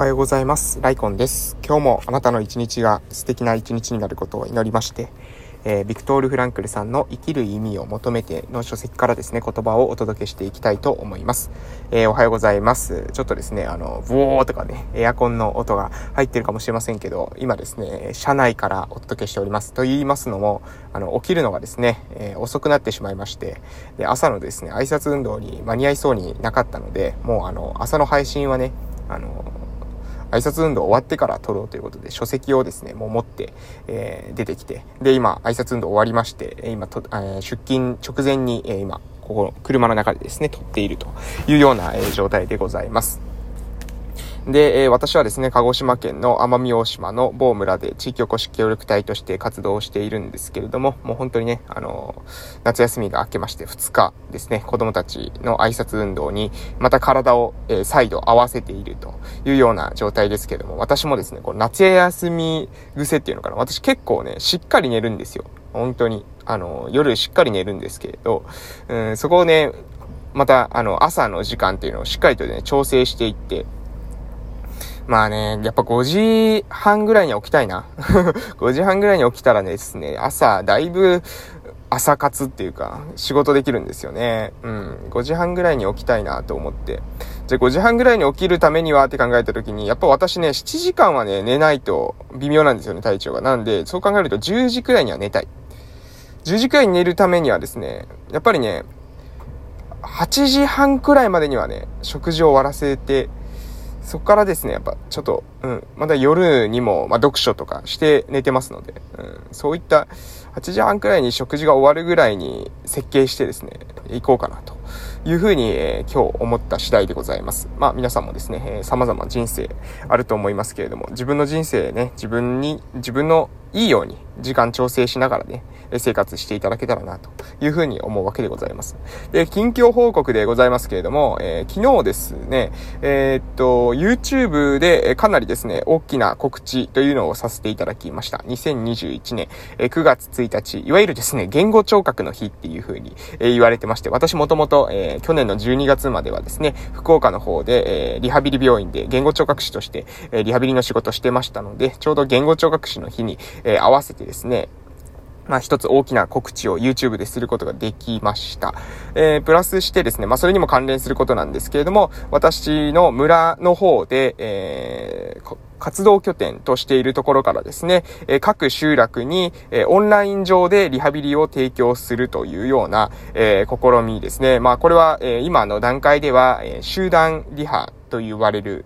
おはようございます。ライコンです。今日もあなたの一日が素敵な一日になることを祈りまして、えー、ビクトール・フランクルさんの生きる意味を求めての書籍からですね、言葉をお届けしていきたいと思います。えー、おはようございます。ちょっとですね、あの、ブオーとかね、エアコンの音が入ってるかもしれませんけど、今ですね、車内からお届けしております。と言いますのも、あの、起きるのがですね、えー、遅くなってしまいまして、で、朝のですね、挨拶運動に間に合いそうになかったので、もうあの、朝の配信はね、あの、挨拶運動終わってから撮ろうということで、書籍をですね、もう持って、えー、出てきて、で、今、挨拶運動終わりまして、今と、え、出勤直前に、え、今、ここ車の中でですね、撮っているというような、え、状態でございます。で、え、私はですね、鹿児島県の奄美大島の某村で地域おこし協力隊として活動しているんですけれども、もう本当にね、あの、夏休みが明けまして2日ですね、子供たちの挨拶運動に、また体を、え、再度合わせているというような状態ですけれども、私もですね、こう夏休み癖っていうのかな、私結構ね、しっかり寝るんですよ。本当に。あの、夜しっかり寝るんですけれど、うん、そこをね、また、あの、朝の時間っていうのをしっかりとね、調整していって、まあね、やっぱ5時半ぐらいに起きたいな。5時半ぐらいに起きたらですね、朝、だいぶ、朝活っていうか、仕事できるんですよね。うん。5時半ぐらいに起きたいなと思って。じゃあ5時半ぐらいに起きるためにはって考えた時に、やっぱ私ね、7時間はね、寝ないと微妙なんですよね、体調が。なんで、そう考えると10時くらいには寝たい。10時くらいに寝るためにはですね、やっぱりね、8時半くらいまでにはね、食事を終わらせて、そこからですね、やっぱちょっと、うん、まだ夜にも、まあ、読書とかして寝てますので、うん、そういった8時半くらいに食事が終わるぐらいに設計してですね、行こうかなというふうに、えー、今日思った次第でございます。まあ皆さんもですね、えー、様々人生あると思いますけれども、自分の人生ね、自分に、自分のいいように時間調整しながらね、生活していただけたらな、というふうに思うわけでございます。で、近況報告でございますけれども、えー、昨日ですね、えー、っと、YouTube でかなりですね、大きな告知というのをさせていただきました。2021年9月1日、いわゆるですね、言語聴覚の日っていうふうに言われてまして、私もともと、えー、去年の12月まではですね、福岡の方で、えー、リハビリ病院で言語聴覚士として、えー、リハビリの仕事してましたので、ちょうど言語聴覚士の日に、えー、合わせてですね、まあ一つ大きな告知を YouTube ですることができました。えー、プラスしてですね、まあそれにも関連することなんですけれども、私の村の方で、えー、活動拠点としているところからですね、え、各集落に、え、オンライン上でリハビリを提供するというような、え、試みですね。まあこれは、え、今の段階では、え、集団リハと言われる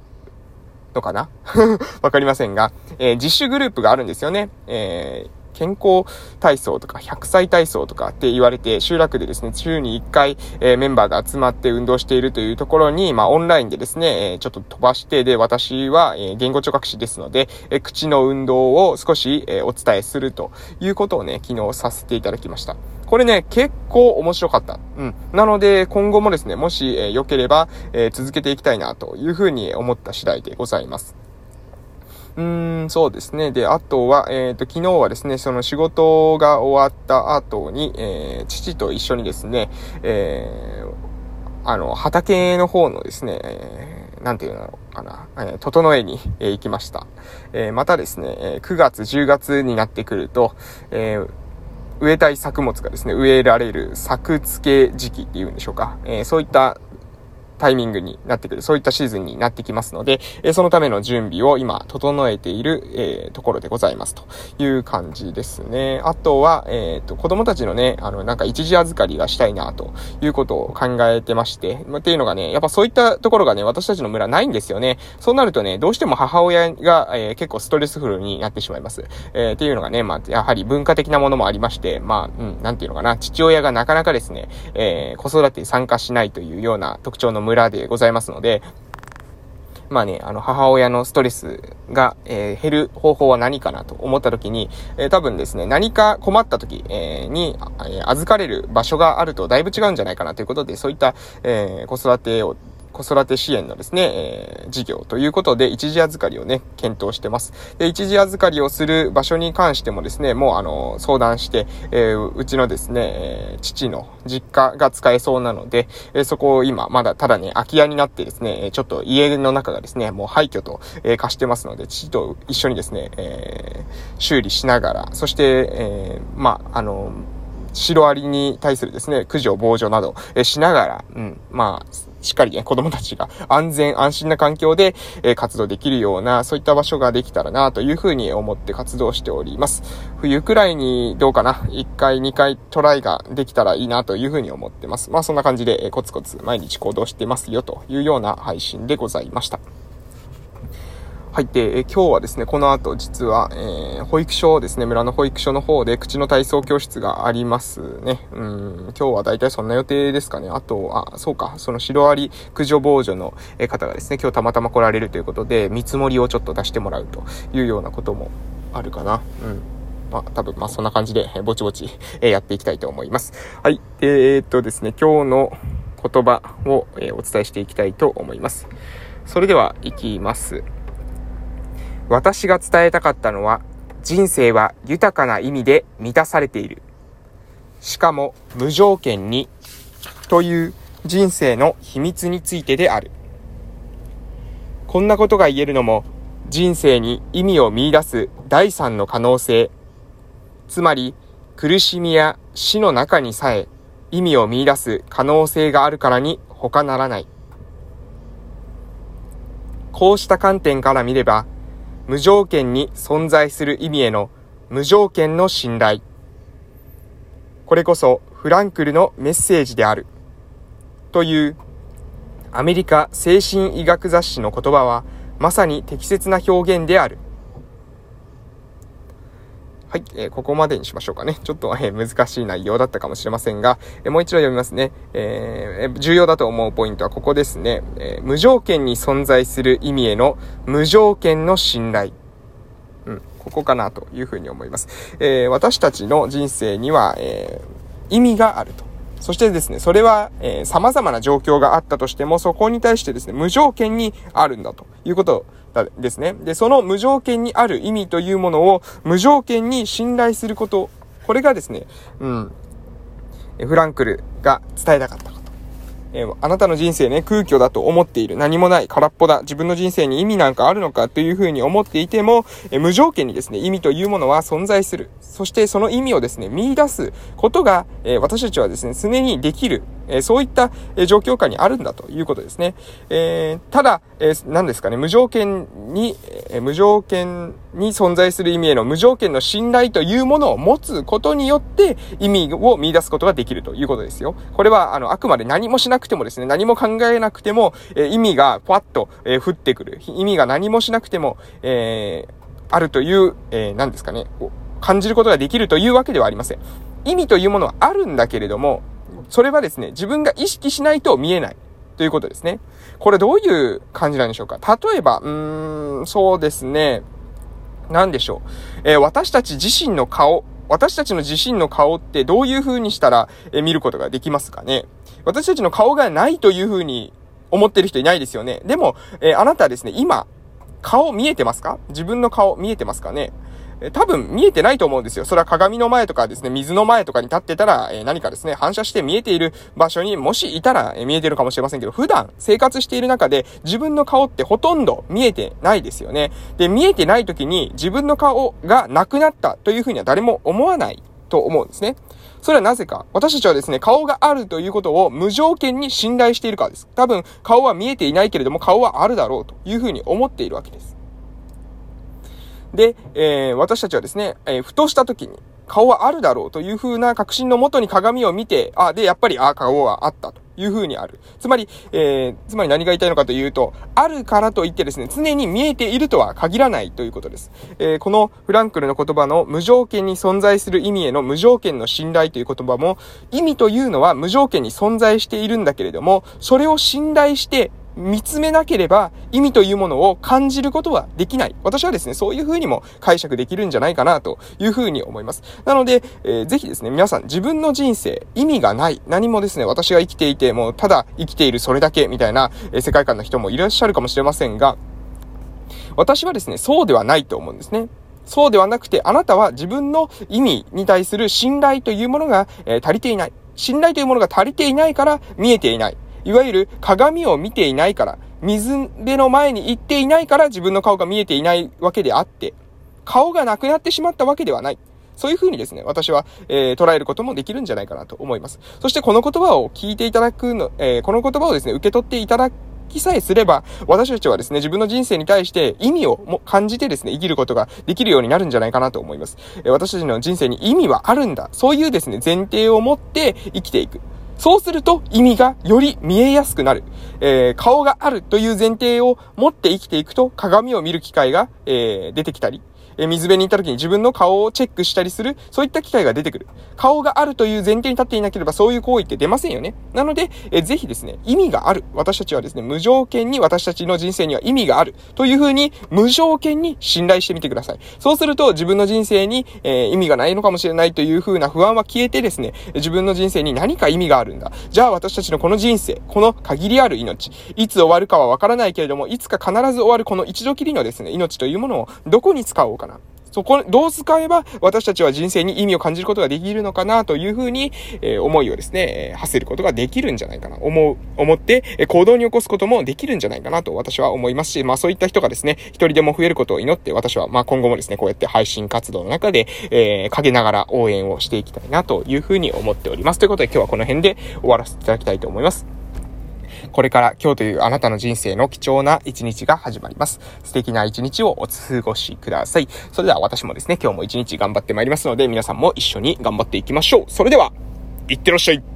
のかな？わかりませんが、えー、実習グループがあるんですよね。えー健康体操とか100歳体操とかって言われて、集落でですね、週に1回、え、メンバーが集まって運動しているというところに、まあ、オンラインでですね、え、ちょっと飛ばして、で、私は、え、言語聴覚士ですので、え口の運動を少し、えお伝えするということをね、昨日させていただきました。これね、結構面白かった。うん。なので、今後もですね、もし、え良ければ、え続けていきたいなというふうに思った次第でございます。うーん、そうですね。で、あとは、えっ、ー、と、昨日はですね、その仕事が終わった後に、えー、父と一緒にですね、えー、あの、畑の方のですね、えー、なんていうのかな、えー、整えに、えー、行きました。えー、またですね、えー、9月、10月になってくると、えー、植えたい作物がですね、植えられる作付け時期っていうんでしょうか。えー、そういったタイミングになってくる、そういったシーズンになってきますので、えそのための準備を今、整えている、えー、ところでございますという感じですね。あとは、えっ、ー、と、子供たちのね、あの、なんか一時預かりがしたいな、ということを考えてまして、まっていうのがね、やっぱそういったところがね、私たちの村ないんですよね。そうなるとね、どうしても母親が、えー、結構ストレスフルになってしまいます。えっていうのがね、まあ、やはり文化的なものもありまして、まあ、うん、なんていうのかな、父親がなかなかですね、え子育てに参加しないというような特徴の村でございますので、まあね、あの、母親のストレスが、えー、減る方法は何かなと思った時に、えー、多分ですね、何か困った時、えー、に、え預かれる場所があるとだいぶ違うんじゃないかなということで、そういった、え子育てを子育て支援のですね、えー、事業ということで、一時預かりをね、検討してます。で、一時預かりをする場所に関してもですね、もうあの、相談して、えー、うちのですね、えー、父の実家が使えそうなので、えー、そこを今、まだただね、空き家になってですね、ちょっと家の中がですね、もう廃墟と、えー、貸してますので、父と一緒にですね、えー、修理しながら、そして、えー、まあ、あの、シロアリに対するですね、駆除、防除など、えしながら、うん、まあ、しっかりね、子供たちが安全安心な環境で、え活動できるような、そういった場所ができたらな、というふうに思って活動しております。冬くらいにどうかな、1回、2回トライができたらいいな、というふうに思ってます。まあそんな感じで、えコツコツ毎日行動してますよ、というような配信でございました。はい。で、え今日はですね、この後実は、えー、保育所ですね、村の保育所の方で口の体操教室がありますね。うん、今日は大体そんな予定ですかね。あと、あ、そうか、そのシロアリ駆除防除の方がですね、今日たまたま来られるということで、見積もりをちょっと出してもらうというようなこともあるかな。うん。まあ、多分、まあ、そんな感じで、えぼちぼち、えやっていきたいと思います。はい。えー、っとですね、今日の言葉を、えお伝えしていきたいと思います。それでは、いきます。私が伝えたかったのは、人生は豊かな意味で満たされている。しかも無条件に、という人生の秘密についてである。こんなことが言えるのも、人生に意味を見出す第三の可能性、つまり苦しみや死の中にさえ意味を見出す可能性があるからに他ならない。こうした観点から見れば、無条件に存在する意味への無条件の信頼。これこそフランクルのメッセージである。というアメリカ精神医学雑誌の言葉はまさに適切な表現である。はい、えー、ここまでにしましょうかね。ちょっと、えー、難しい内容だったかもしれませんが、えー、もう一度読みますね。えー、重要だと思うポイントはここですね。え無条件に存在する意味への無条件の信頼。うん、ここかなというふうに思います。え私たちの人生には、え意味があると。そしてですね、それは、えー、様々な状況があったとしても、そこに対してですね、無条件にあるんだということですね。で、その無条件にある意味というものを無条件に信頼すること。これがですね、うん、フランクルが伝えたかった。えー、あなたの人生ね、空虚だと思っている。何もない。空っぽだ。自分の人生に意味なんかあるのかというふうに思っていても、えー、無条件にですね、意味というものは存在する。そしてその意味をですね、見出すことが、えー、私たちはですね、常にできる。えそういった、え状況下にあるんだということですね。えただ、え何ですかね、無条件に、え無条件に存在する意味への無条件の信頼というものを持つことによって意味を見出すことができるということですよ。これは、あの、あくまで何もしなくてもですね、何も考えなくても、え意味がパッと、え降ってくる。意味が何もしなくても、えー、あるという、え、何ですかね、感じることができるというわけではありません。意味というものはあるんだけれども、それはですね、自分が意識しないと見えない。ということですね。これどういう感じなんでしょうか？例えば、うーん、そうですね。何でしょう？えー、私たち自身の顔、私たちの自身の顔ってどういう風にしたら、えー、見ることができますかね？私たちの顔がないという風に思ってる人いないですよね。でも、えー、あなたはですね、今、顔見えてますか？自分の顔見えてますかね？多分見えてないと思うんですよ。それは鏡の前とかですね、水の前とかに立ってたら、え、何かですね、反射して見えている場所にもしいたら、え、見えてるかもしれませんけど、普段生活している中で自分の顔ってほとんど見えてないですよね。で、見えてない時に自分の顔がなくなったというふうには誰も思わないと思うんですね。それはなぜか私たちはですね、顔があるということを無条件に信頼しているからです。多分、顔は見えていないけれども、顔はあるだろうというふうに思っているわけです。で、えー、私たちはですね、えー、ふとした時に、顔はあるだろうという風な確信のもとに鏡を見て、あ、で、やっぱり、あ、顔はあったという風にある。つまり、えー、つまり何が言いたいのかというと、あるからといってですね、常に見えているとは限らないということです。えー、このフランクルの言葉の無条件に存在する意味への無条件の信頼という言葉も、意味というのは無条件に存在しているんだけれども、それを信頼して見つめなければ意味というものを感じることはできない。私はですね、そういう風にも解釈できるんじゃないかなという風に思います。なので、えー、ぜひですね、皆さん自分の人生、意味がない。何もですね、私が生きていて、もうただ生きているそれだけみたいな、えー、世界観の人もいらっしゃるかもしれませんが、私はですね、そうではないと思うんですね。そうではなくて、あなたは自分の意味に対する信頼というものが、えー、足りていない。信頼というものが足りていないから見えていない。いわゆる鏡を見ていないから、水辺の前に行っていないから自分の顔が見えていないわけであって、顔がなくなってしまったわけではない。そういうふうにですね、私は、えー、捉えることもできるんじゃないかなと思います。そしてこの言葉を聞いていただくの、えー、この言葉をですね、受け取っていただきさえすれば、私たちはですね、自分の人生に対して意味をも感じてですね、生きることができるようになるんじゃないかなと思います。えー、私たちの人生に意味はあるんだ。そういうですね、前提を持って生きていく。そうすると意味がより見えやすくなる。えー、顔があるという前提を持って生きていくと鏡を見る機会が、えー、出てきたり、え水辺に行った時に自分の顔をチェックしたりする、そういった機会が出てくる。顔があるという前提に立っていなければそういう行為って出ませんよね。なので、えぜひですね、意味がある。私たちはですね、無条件に私たちの人生には意味がある。というふうに、無条件に信頼してみてください。そうすると、自分の人生に、え、意味がないのかもしれないというふうな不安は消えてですね、自分の人生に何か意味があるんだ。じゃあ私たちのこの人生、この限りある命、いつ終わるかはわからないけれども、いつか必ず終わるこの一度きりのですね、命というものをどこに使おうかかな。そこ、どう使えば私たちは人生に意味を感じることができるのかなというふうに、えー、思いをですね、えー、発せることができるんじゃないかな、思う、思って、えー、行動に起こすこともできるんじゃないかなと私は思いますし、まあそういった人がですね、一人でも増えることを祈って私は、まあ今後もですね、こうやって配信活動の中で、えー、陰ながら応援をしていきたいなというふうに思っております。ということで今日はこの辺で終わらせていただきたいと思います。これから今日というあなたの人生の貴重な一日が始まります。素敵な一日をお過ごしください。それでは私もですね、今日も一日頑張ってまいりますので、皆さんも一緒に頑張っていきましょう。それでは、いってらっしゃい。